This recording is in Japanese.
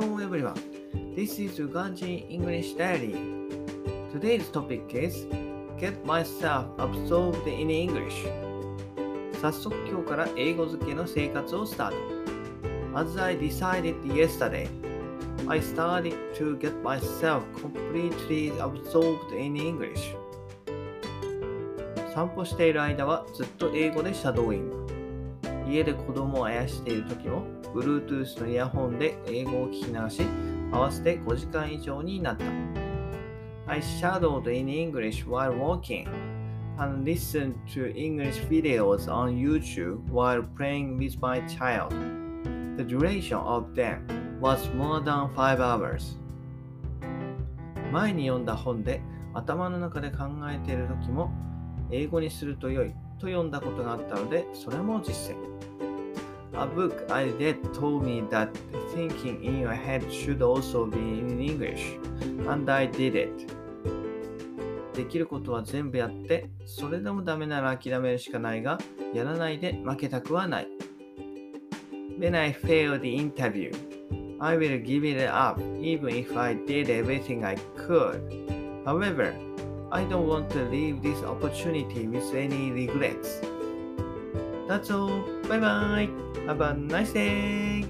Hello everyone. This is Uganji English Diary. Today's topic is Get myself absorbed in English. 早速今日から英語漬けの生活をスタート。As I decided yesterday, I started to get myself completely absorbed in English. 散歩している間はずっと英語でシャドーイング。家で子供をあやしている時も Bluetooth のイヤホンで英語を聞き流し、合わせて5時間以上になった。I shadowed in English while walking and listened to English videos on YouTube while playing with my child. The duration of them was more than 5 hours. 前に読んだ本で頭の中で考えている時も英語にすると良いと読んだことがあったのでそれも実践。A book I read told me that thinking in your head should also be in English, and I did it. できることは全部やって、それでもダメなら諦めるしかないが、やらないで負けたくはない。When I fail the interview, I will give it up even if I did everything I could. However, I don't want to leave this opportunity with any regrets. That's all. Bye bye. Have a nice day.